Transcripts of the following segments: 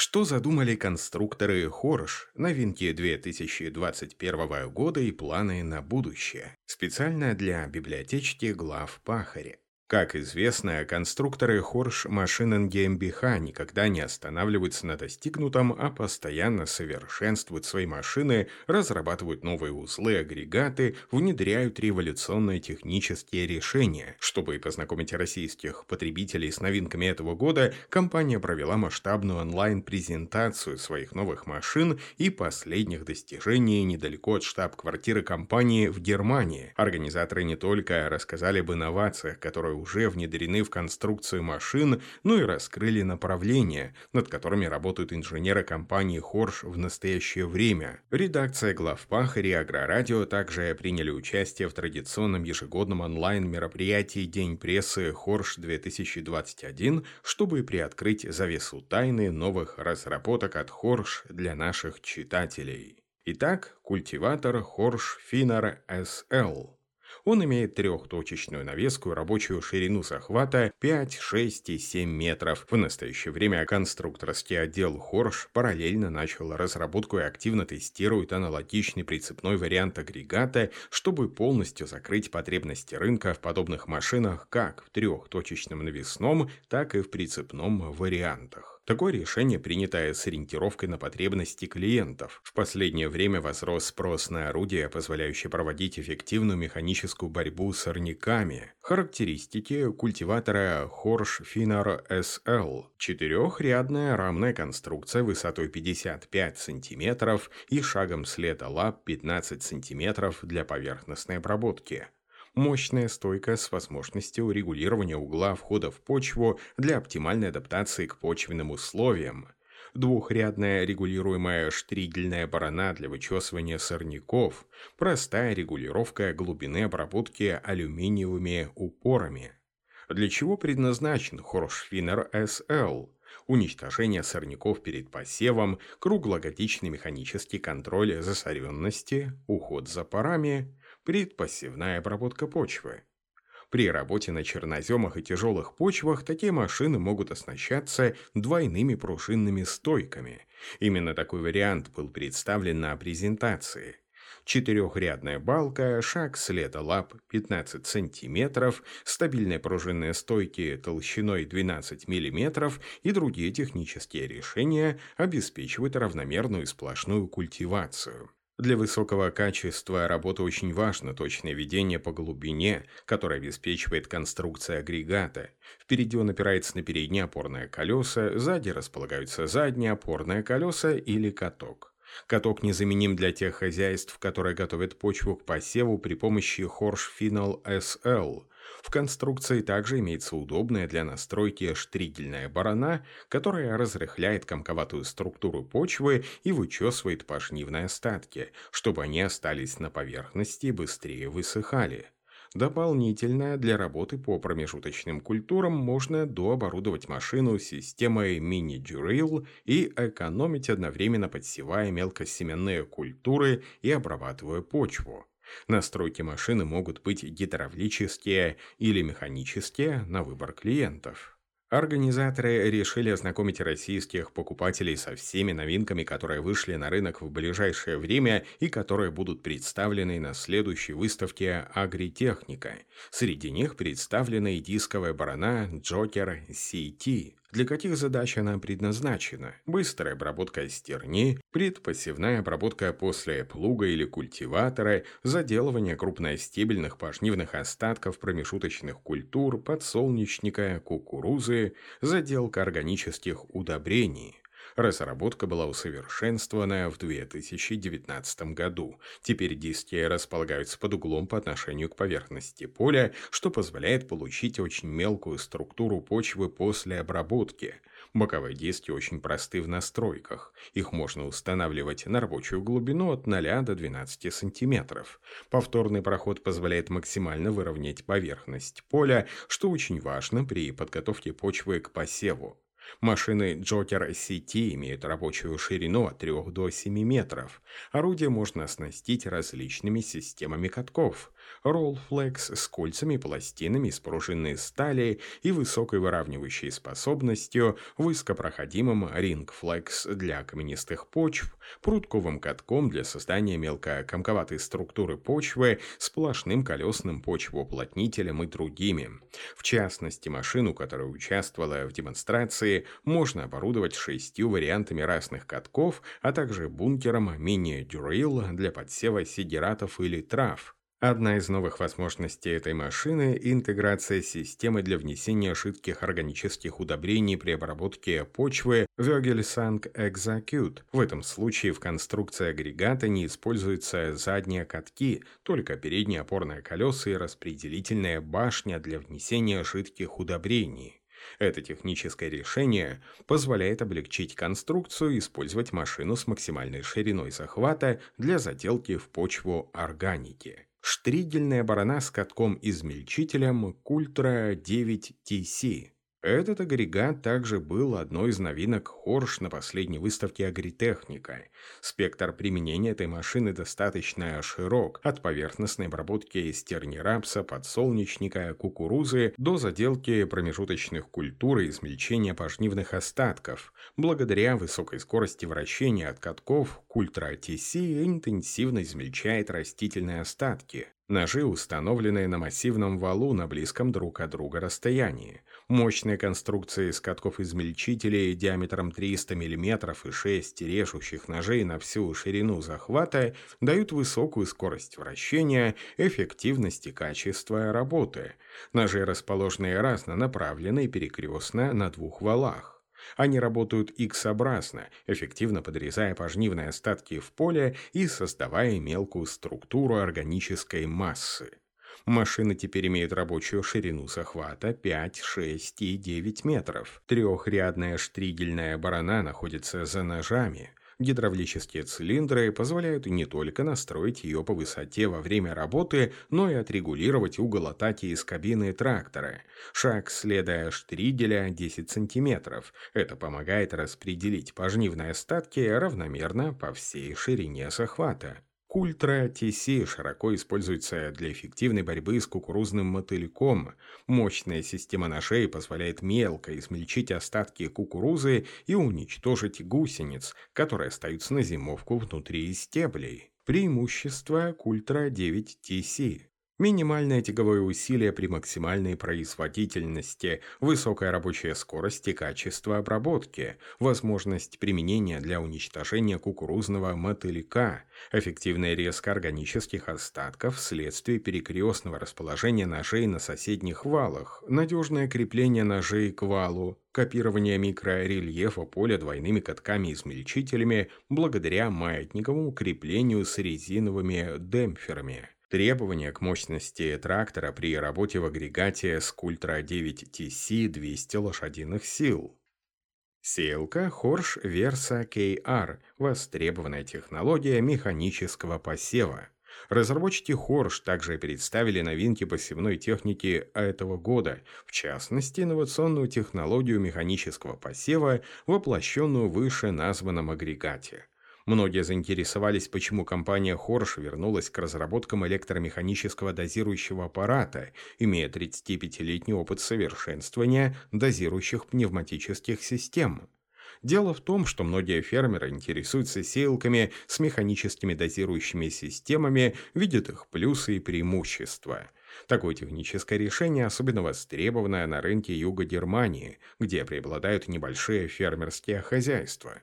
Что задумали конструкторы Хорш, новинки 2021 года и планы на будущее? Специально для библиотечки глав Пахаря. Как известно, конструкторы Horsch Maschinen GmbH никогда не останавливаются на достигнутом, а постоянно совершенствуют свои машины, разрабатывают новые узлы, агрегаты, внедряют революционные технические решения. Чтобы познакомить российских потребителей с новинками этого года, компания провела масштабную онлайн-презентацию своих новых машин и последних достижений недалеко от штаб-квартиры компании в Германии. Организаторы не только рассказали об инновациях, которые уже внедрены в конструкцию машин, ну и раскрыли направления, над которыми работают инженеры компании «Хорш» в настоящее время. Редакция главпахарь и Агрорадио также приняли участие в традиционном ежегодном онлайн-мероприятии «День прессы Хорш-2021», чтобы приоткрыть завесу тайны новых разработок от Хорш для наших читателей. Итак, культиватор Хорш Финар SL – он имеет трехточечную навеску и рабочую ширину захвата 5, 6 и 7 метров. В настоящее время конструкторский отдел Хорш параллельно начал разработку и активно тестирует аналогичный прицепной вариант агрегата, чтобы полностью закрыть потребности рынка в подобных машинах как в трехточечном навесном, так и в прицепном вариантах. Такое решение принято с ориентировкой на потребности клиентов. В последнее время возрос спрос на орудия, позволяющие проводить эффективную механическую борьбу с сорняками. Характеристики культиватора Horsch Finnar SL. Четырехрядная рамная конструкция высотой 55 см и шагом слета лап 15 см для поверхностной обработки мощная стойка с возможностью регулирования угла входа в почву для оптимальной адаптации к почвенным условиям, двухрядная регулируемая штригельная барана для вычесывания сорняков, простая регулировка глубины обработки алюминиевыми упорами. Для чего предназначен Хоршфинер SL? Уничтожение сорняков перед посевом, круглогодичный механический контроль засоренности, уход за парами, предпассивная обработка почвы. При работе на черноземах и тяжелых почвах такие машины могут оснащаться двойными пружинными стойками. Именно такой вариант был представлен на презентации. Четырехрядная балка, шаг слета лап 15 см, стабильные пружинные стойки толщиной 12 мм и другие технические решения обеспечивают равномерную сплошную культивацию. Для высокого качества работы очень важно точное ведение по глубине, которое обеспечивает конструкция агрегата. Впереди он опирается на передние опорные колеса, сзади располагаются задние опорные колеса или каток. Каток незаменим для тех хозяйств, которые готовят почву к посеву при помощи Horsch Final SL – в конструкции также имеется удобная для настройки штригельная барана, которая разрыхляет комковатую структуру почвы и вычесывает пашнивные остатки, чтобы они остались на поверхности и быстрее высыхали. Дополнительно для работы по промежуточным культурам можно дооборудовать машину системой мини-дюрил и экономить одновременно подсевая мелкосеменные культуры и обрабатывая почву. Настройки машины могут быть гидравлические или механические на выбор клиентов. Организаторы решили ознакомить российских покупателей со всеми новинками, которые вышли на рынок в ближайшее время и которые будут представлены на следующей выставке «Агритехника». Среди них представлены дисковая барана Joker CT, для каких задач она предназначена? Быстрая обработка стерни, предпосевная обработка после плуга или культиватора, заделывание крупностебельных пашнивных остатков промежуточных культур, подсолнечника, кукурузы, заделка органических удобрений – Разработка была усовершенствована в 2019 году. Теперь диски располагаются под углом по отношению к поверхности поля, что позволяет получить очень мелкую структуру почвы после обработки. Боковые диски очень просты в настройках. Их можно устанавливать на рабочую глубину от 0 до 12 см. Повторный проход позволяет максимально выровнять поверхность поля, что очень важно при подготовке почвы к посеву. Машины Joker CT имеют рабочую ширину от 3 до 7 метров. Орудие можно оснастить различными системами катков. Rollflex с кольцами пластинами из пружинной стали и высокой выравнивающей способностью, высокопроходимым Ringflex для каменистых почв, прутковым катком для создания мелкокомковатой структуры почвы, сплошным колесным почвоуплотнителем и другими. В частности, машину, которая участвовала в демонстрации, можно оборудовать шестью вариантами разных катков, а также бункером мини-дюрил для подсева сидератов или трав – Одна из новых возможностей этой машины – интеграция системы для внесения жидких органических удобрений при обработке почвы Vogelsang Execute. В этом случае в конструкции агрегата не используются задние катки, только передние опорные колеса и распределительная башня для внесения жидких удобрений. Это техническое решение позволяет облегчить конструкцию и использовать машину с максимальной шириной захвата для заделки в почву органики штригельная барана с катком-измельчителем Культра 9TC. Этот агрегат также был одной из новинок Хорш на последней выставке Агритехника. Спектр применения этой машины достаточно широк, от поверхностной обработки стернирапса, подсолнечника, кукурузы до заделки промежуточных культур и измельчения пожнивных остатков. Благодаря высокой скорости вращения от катков Культра TC интенсивно измельчает растительные остатки, Ножи, установленные на массивном валу на близком друг от друга расстоянии. Мощные конструкции из катков-измельчителей диаметром 300 мм и 6 режущих ножей на всю ширину захвата дают высокую скорость вращения, эффективность и качество работы. Ножи расположены разнонаправленно и перекрестно на двух валах. Они работают X-образно, эффективно подрезая пожнивные остатки в поле и создавая мелкую структуру органической массы. Машины теперь имеют рабочую ширину захвата 5, 6 и 9 метров. Трехрядная штригельная барана находится за ножами. Гидравлические цилиндры позволяют не только настроить ее по высоте во время работы, но и отрегулировать угол атаки из кабины трактора. Шаг следа штригеля 10 см. Это помогает распределить пожнивные остатки равномерно по всей ширине захвата. Культра TC широко используется для эффективной борьбы с кукурузным мотыльком. Мощная система ножей позволяет мелко измельчить остатки кукурузы и уничтожить гусениц, которые остаются на зимовку внутри стеблей. Преимущество Культра 9 TC. Минимальное тяговое усилие при максимальной производительности, высокая рабочая скорость и качество обработки, возможность применения для уничтожения кукурузного мотылька, эффективная резка органических остатков вследствие перекрестного расположения ножей на соседних валах, надежное крепление ножей к валу, копирование микрорельефа поля двойными катками-измельчителями благодаря маятниковому креплению с резиновыми демпферами. Требования к мощности трактора при работе в агрегате с Культра 9TC 200 лошадиных сил. Сеялка Horsch Versa KR – востребованная технология механического посева. Разработчики Horsch также представили новинки посевной техники этого года, в частности, инновационную технологию механического посева, воплощенную в выше названном агрегате – Многие заинтересовались, почему компания Хорш вернулась к разработкам электромеханического дозирующего аппарата, имея 35-летний опыт совершенствования дозирующих пневматических систем. Дело в том, что многие фермеры интересуются сеялками с механическими дозирующими системами, видят их плюсы и преимущества. Такое техническое решение особенно востребованное на рынке юга Германии, где преобладают небольшие фермерские хозяйства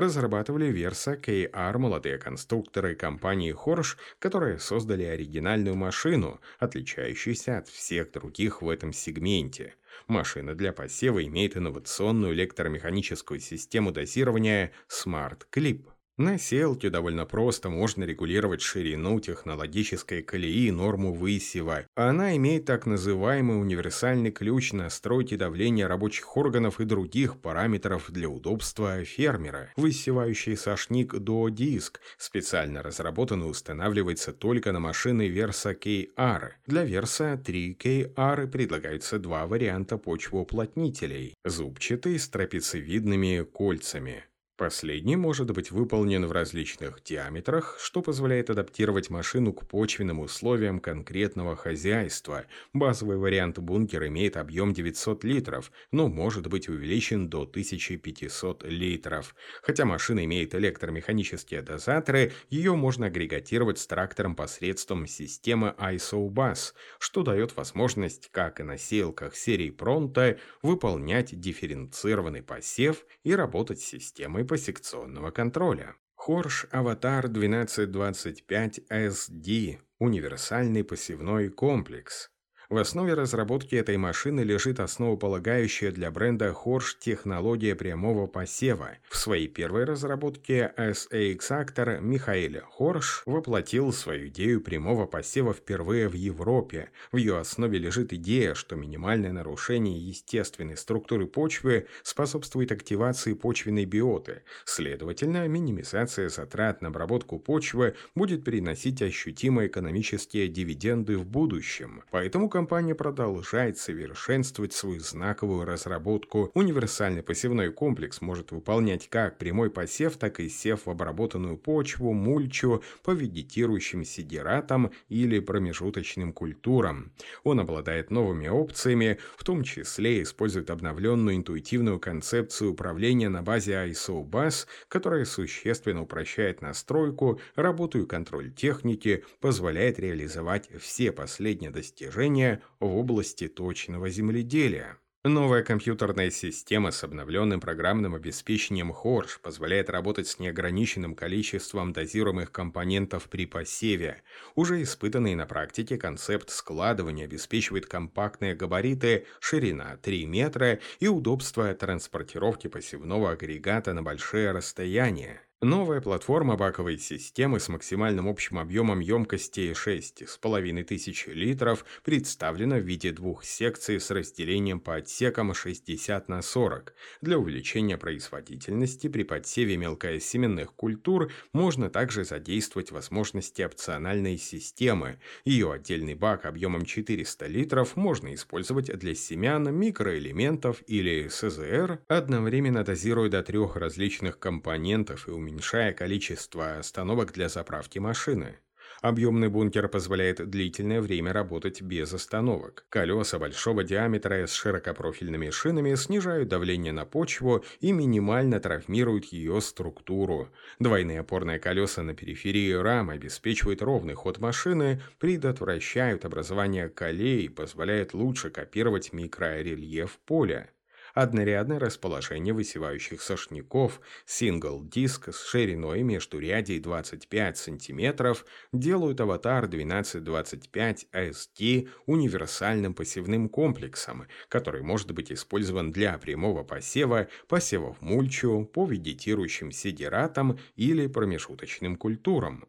разрабатывали Versa KR молодые конструкторы компании Horsch, которые создали оригинальную машину, отличающуюся от всех других в этом сегменте. Машина для посева имеет инновационную электромеханическую систему дозирования Smart Clip. На селке довольно просто можно регулировать ширину технологической колеи и норму высева. Она имеет так называемый универсальный ключ настройки давления рабочих органов и других параметров для удобства фермера. Высевающий сошник до диск специально разработан и устанавливается только на машины Versa KR. Для Versa 3 KR предлагаются два варианта почвоуплотнителей – зубчатый с трапециевидными кольцами. Последний может быть выполнен в различных диаметрах, что позволяет адаптировать машину к почвенным условиям конкретного хозяйства. Базовый вариант бункер имеет объем 900 литров, но может быть увеличен до 1500 литров. Хотя машина имеет электромеханические дозаторы, ее можно агрегатировать с трактором посредством системы ISO-BUS, что дает возможность, как и на сеялках серии Pronto, выполнять дифференцированный посев и работать с системой посекционного контроля. Хорш Аватар 1225 SD – универсальный посевной комплекс. В основе разработки этой машины лежит основополагающая для бренда Horsch технология прямого посева. В своей первой разработке SAX-актор Михаэль Хорш воплотил свою идею прямого посева впервые в Европе. В ее основе лежит идея, что минимальное нарушение естественной структуры почвы способствует активации почвенной биоты. Следовательно, минимизация затрат на обработку почвы будет приносить ощутимые экономические дивиденды в будущем. Поэтому компания продолжает совершенствовать свою знаковую разработку. Универсальный посевной комплекс может выполнять как прямой посев, так и сев в обработанную почву, мульчу, по вегетирующим сидератам или промежуточным культурам. Он обладает новыми опциями, в том числе использует обновленную интуитивную концепцию управления на базе ISO BUS, которая существенно упрощает настройку, работу и контроль техники, позволяет реализовать все последние достижения в области точного земледелия. Новая компьютерная система с обновленным программным обеспечением Horsch позволяет работать с неограниченным количеством дозируемых компонентов при посеве. Уже испытанный на практике концепт складывания обеспечивает компактные габариты, ширина 3 метра и удобство транспортировки посевного агрегата на большие расстояния. Новая платформа баковой системы с максимальным общим объемом емкости 6500 литров представлена в виде двух секций с разделением по отсекам 60 на 40. Для увеличения производительности при подсеве мелкосеменных культур можно также задействовать возможности опциональной системы. Ее отдельный бак объемом 400 литров можно использовать для семян, микроэлементов или СЗР, одновременно дозируя до трех различных компонентов и уменьшая уменьшая количество остановок для заправки машины. Объемный бункер позволяет длительное время работать без остановок. Колеса большого диаметра с широкопрофильными шинами снижают давление на почву и минимально травмируют ее структуру. Двойные опорные колеса на периферии рам обеспечивают ровный ход машины, предотвращают образование колей и позволяют лучше копировать микрорельеф поля однорядное расположение высевающих сошняков, сингл-диск с шириной между рядей 25 см делают аватар 1225 AST универсальным посевным комплексом, который может быть использован для прямого посева, посева в мульчу, по вегетирующим сидератам или промежуточным культурам.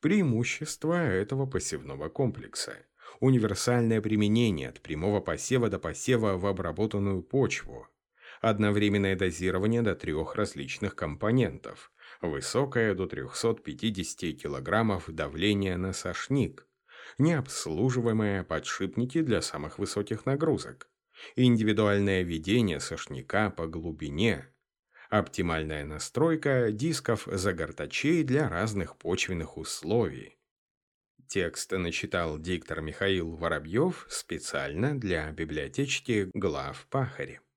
Преимущества этого посевного комплекса – универсальное применение от прямого посева до посева в обработанную почву, одновременное дозирование до трех различных компонентов, высокое до 350 кг давление на сошник, необслуживаемые подшипники для самых высоких нагрузок, индивидуальное ведение сошника по глубине, оптимальная настройка дисков загортачей для разных почвенных условий, Текст начитал диктор Михаил Воробьев специально для библиотечки глав Пахари.